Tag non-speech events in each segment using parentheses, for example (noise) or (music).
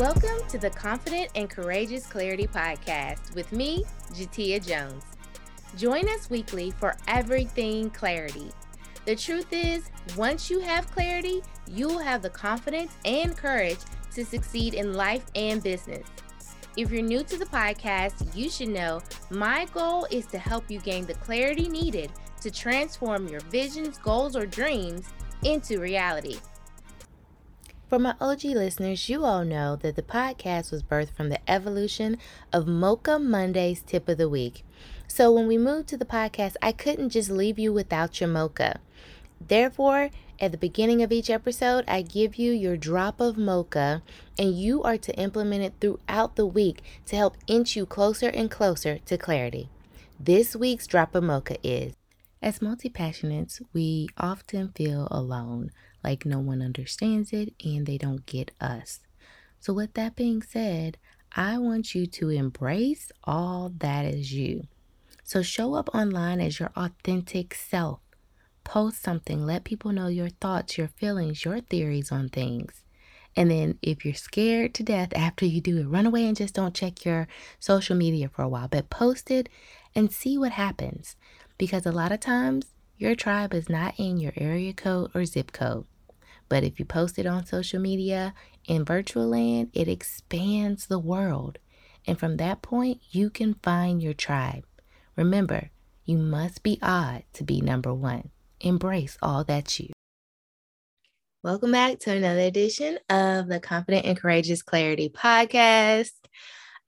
Welcome to the Confident and Courageous Clarity Podcast with me, Jatia Jones. Join us weekly for everything clarity. The truth is, once you have clarity, you'll have the confidence and courage to succeed in life and business. If you're new to the podcast, you should know my goal is to help you gain the clarity needed to transform your visions, goals, or dreams into reality. For my OG listeners, you all know that the podcast was birthed from the evolution of Mocha Monday's tip of the week. So when we moved to the podcast, I couldn't just leave you without your mocha. Therefore, at the beginning of each episode, I give you your drop of mocha, and you are to implement it throughout the week to help inch you closer and closer to clarity. This week's drop of mocha is As multi passionates, we often feel alone like no one understands it and they don't get us. So, with that being said, I want you to embrace all that is you. So, show up online as your authentic self. Post something, let people know your thoughts, your feelings, your theories on things. And then, if you're scared to death after you do it, run away and just don't check your social media for a while, but post it and see what happens. Because a lot of times, your tribe is not in your area code or zip code. But if you post it on social media in virtual land, it expands the world. And from that point, you can find your tribe. Remember, you must be odd to be number one. Embrace all that's you. Welcome back to another edition of the Confident and Courageous Clarity Podcast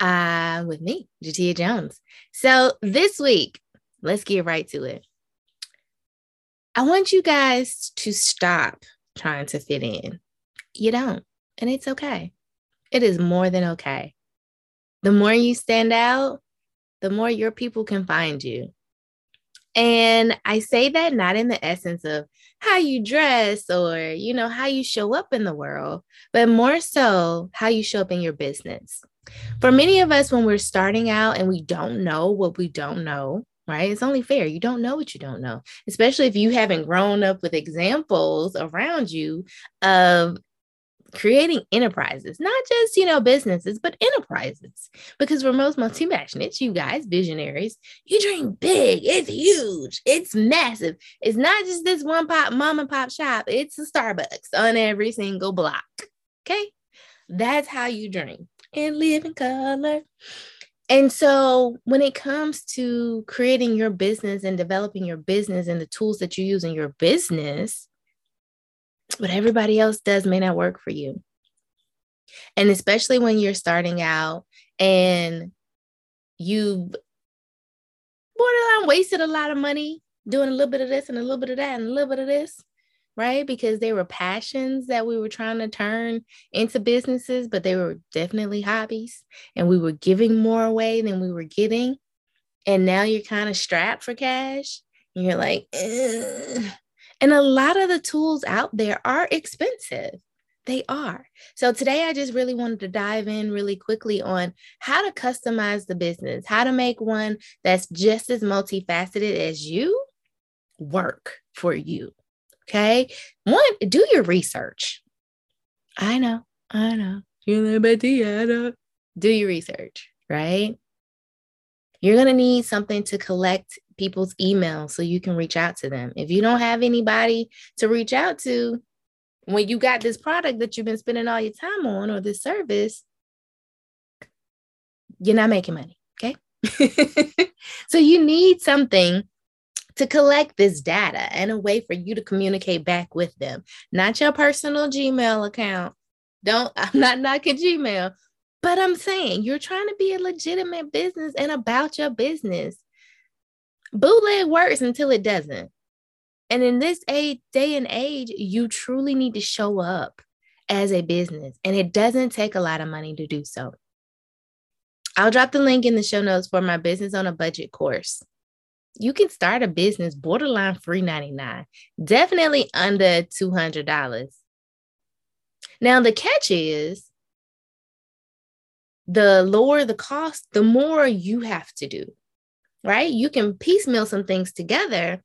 uh, with me, Jatia Jones. So this week, let's get right to it. I want you guys to stop trying to fit in. You don't, and it's okay. It is more than okay. The more you stand out, the more your people can find you. And I say that not in the essence of how you dress or, you know, how you show up in the world, but more so how you show up in your business. For many of us, when we're starting out and we don't know what we don't know, right? It's only fair. You don't know what you don't know, especially if you haven't grown up with examples around you of creating enterprises, not just, you know, businesses, but enterprises. Because for most multi-passionates, you guys, visionaries, you dream big. It's huge. It's massive. It's not just this one pop mom and pop shop. It's a Starbucks on every single block. Okay. That's how you dream and live in color. And so, when it comes to creating your business and developing your business and the tools that you use in your business, what everybody else does may not work for you. And especially when you're starting out and you borderline wasted a lot of money doing a little bit of this and a little bit of that and a little bit of this right? Because they were passions that we were trying to turn into businesses, but they were definitely hobbies. And we were giving more away than we were getting. And now you're kind of strapped for cash. And you're like, Ugh. and a lot of the tools out there are expensive. They are. So today I just really wanted to dive in really quickly on how to customize the business, how to make one that's just as multifaceted as you work for you. Okay. One, do your research. I know, I know. Do your research, right? You're going to need something to collect people's emails so you can reach out to them. If you don't have anybody to reach out to, when you got this product that you've been spending all your time on or this service, you're not making money. Okay. (laughs) so you need something to collect this data and a way for you to communicate back with them, not your personal Gmail account. Don't, (laughs) I'm not knocking Gmail, but I'm saying you're trying to be a legitimate business and about your business. Bootleg works until it doesn't. And in this age, day and age, you truly need to show up as a business, and it doesn't take a lot of money to do so. I'll drop the link in the show notes for my business on a budget course you can start a business borderline free 99 definitely under $200 now the catch is the lower the cost the more you have to do right you can piecemeal some things together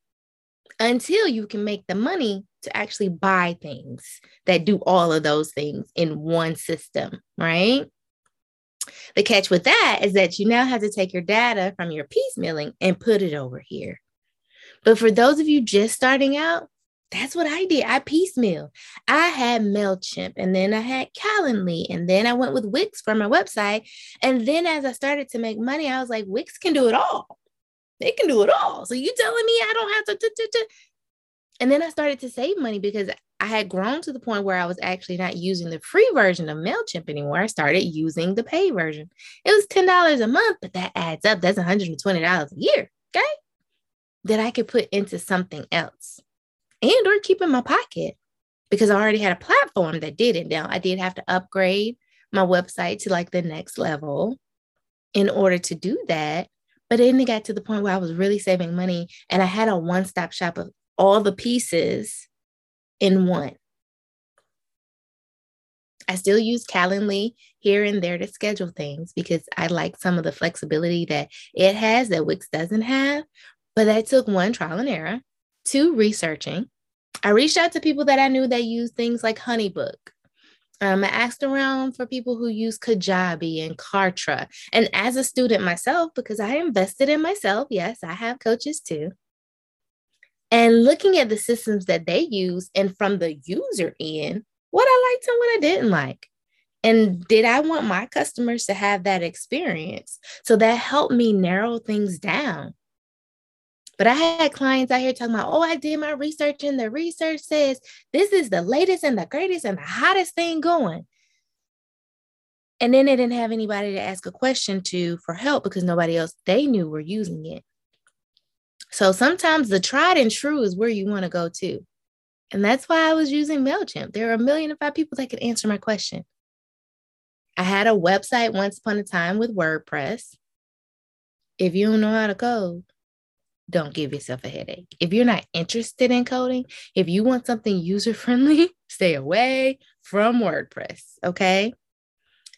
until you can make the money to actually buy things that do all of those things in one system, right? The catch with that is that you now have to take your data from your piecemealing and put it over here. But for those of you just starting out, that's what I did. I piecemeal. I had MailChimp and then I had Calendly and then I went with Wix for my website. And then as I started to make money, I was like, Wix can do it all. They can do it all. So you telling me I don't have to. And then I started to save money because I had grown to the point where I was actually not using the free version of MailChimp anymore. I started using the pay version. It was $10 a month, but that adds up. That's $120 a year. Okay. That I could put into something else and or keep in my pocket because I already had a platform that did it. Now I did have to upgrade my website to like the next level in order to do that. But then it got to the point where I was really saving money and I had a one stop shop of all the pieces in one. I still use Calendly here and there to schedule things because I like some of the flexibility that it has that Wix doesn't have. But that took one trial and error, two researching. I reached out to people that I knew that use things like Honeybook. Um, I asked around for people who use Kajabi and Kartra. And as a student myself, because I invested in myself, yes, I have coaches too and looking at the systems that they use and from the user end, what I liked and what I didn't like. And did I want my customers to have that experience? So that helped me narrow things down. But I had clients out here talking about, oh, I did my research, and the research says this is the latest and the greatest and the hottest thing going. And then they didn't have anybody to ask a question to for help because nobody else they knew were using it. So sometimes the tried and true is where you want to go to. And that's why I was using MailChimp. There are a million and five people that could answer my question. I had a website once upon a time with WordPress. If you don't know how to code, don't give yourself a headache. If you're not interested in coding, if you want something user friendly, (laughs) stay away from WordPress. Okay.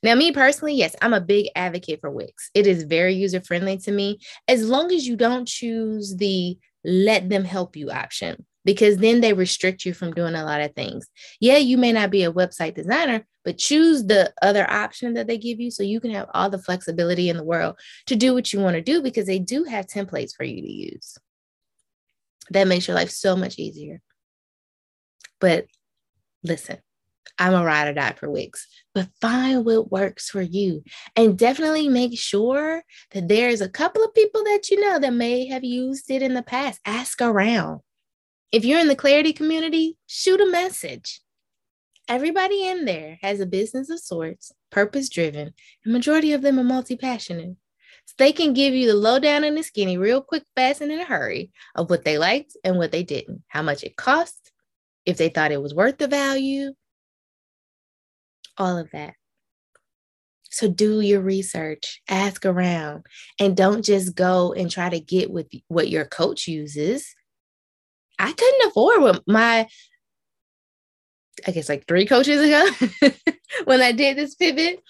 Now, me personally, yes, I'm a big advocate for Wix. It is very user friendly to me, as long as you don't choose the let them help you option, because then they restrict you from doing a lot of things. Yeah, you may not be a website designer, but choose the other option that they give you so you can have all the flexibility in the world to do what you want to do because they do have templates for you to use. That makes your life so much easier. But listen, I'm a ride or die for Wix, but find what works for you. And definitely make sure that there's a couple of people that you know that may have used it in the past. Ask around. If you're in the clarity community, shoot a message. Everybody in there has a business of sorts, purpose driven, and majority of them are multi passionate. So they can give you the lowdown and the skinny real quick, fast, and in a hurry of what they liked and what they didn't, how much it cost, if they thought it was worth the value, all of that. So do your research, ask around, and don't just go and try to get with what your coach uses. I couldn't afford what my, I guess like three coaches ago (laughs) when I did this pivot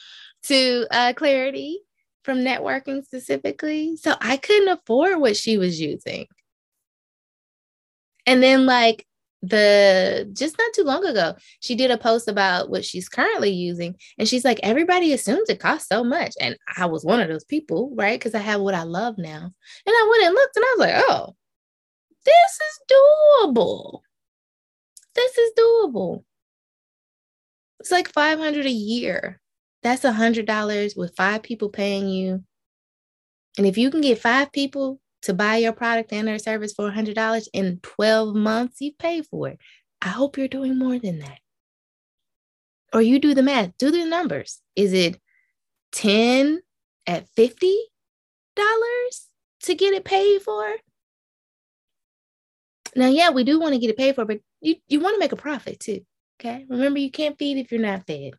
to uh, clarity from networking specifically. So I couldn't afford what she was using. And then, like, the just not too long ago she did a post about what she's currently using and she's like everybody assumes it costs so much. And i was one of those people right? Because i have what i love now. And i went and looked and i was like oh this is doable. This is doable. It's like 500 a year. That's a hundred dollars with five people paying you. And if you can get five people to buy your product and their service for $100 in 12 months, you've paid for it. I hope you're doing more than that. Or you do the math, do the numbers. Is it 10 at $50 to get it paid for? Now, yeah, we do want to get it paid for, but you, you want to make a profit too. Okay. Remember, you can't feed if you're not fed.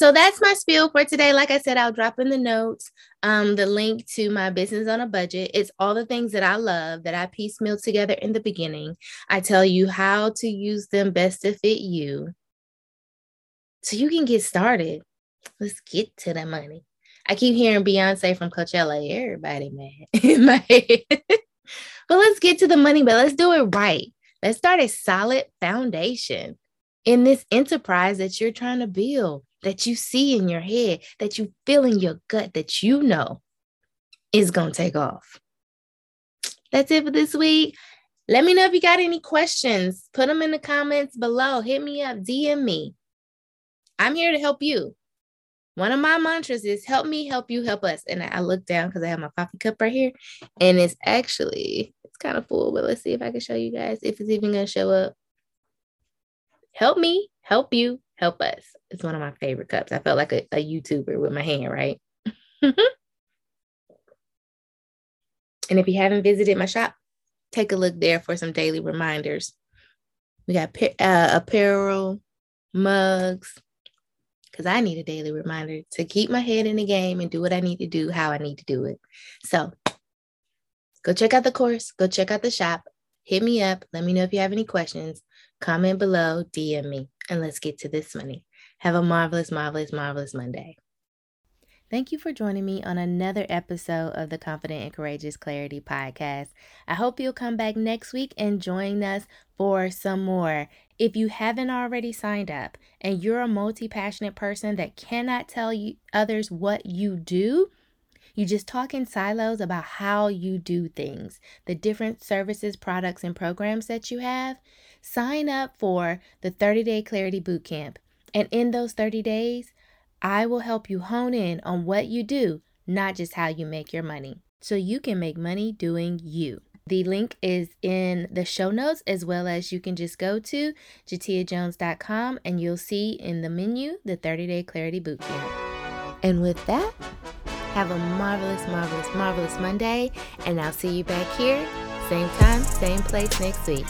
So that's my spiel for today. Like I said, I'll drop in the notes um, the link to my business on a budget. It's all the things that I love that I piecemeal together in the beginning. I tell you how to use them best to fit you so you can get started. Let's get to the money. I keep hearing Beyonce from Coachella. Everybody mad in my head. but let's get to the money, but let's do it right. Let's start a solid foundation in this enterprise that you're trying to build, that you see in your head, that you feel in your gut, that you know is going to take off. That's it for this week. Let me know if you got any questions. Put them in the comments below. Hit me up, DM me. I'm here to help you. One of my mantras is help me, help you, help us. And I look down because I have my coffee cup right here. And it's actually, it's kind of full, but let's see if I can show you guys if it's even going to show up. Help me, help you, help us. It's one of my favorite cups. I felt like a, a YouTuber with my hand, right? (laughs) and if you haven't visited my shop, take a look there for some daily reminders. We got uh, apparel, mugs, because I need a daily reminder to keep my head in the game and do what I need to do, how I need to do it. So go check out the course, go check out the shop, hit me up, let me know if you have any questions, comment below, DM me, and let's get to this money. Have a marvelous, marvelous, marvelous Monday. Thank you for joining me on another episode of the Confident and Courageous Clarity Podcast. I hope you'll come back next week and join us for some more. If you haven't already signed up and you're a multi passionate person that cannot tell you others what you do, you just talk in silos about how you do things, the different services, products, and programs that you have. Sign up for the 30 Day Clarity Bootcamp. And in those 30 days, I will help you hone in on what you do, not just how you make your money, so you can make money doing you. The link is in the show notes, as well as you can just go to jatiajones.com and you'll see in the menu the 30 Day Clarity Bootcamp. And with that, have a marvelous, marvelous, marvelous Monday, and I'll see you back here, same time, same place next week.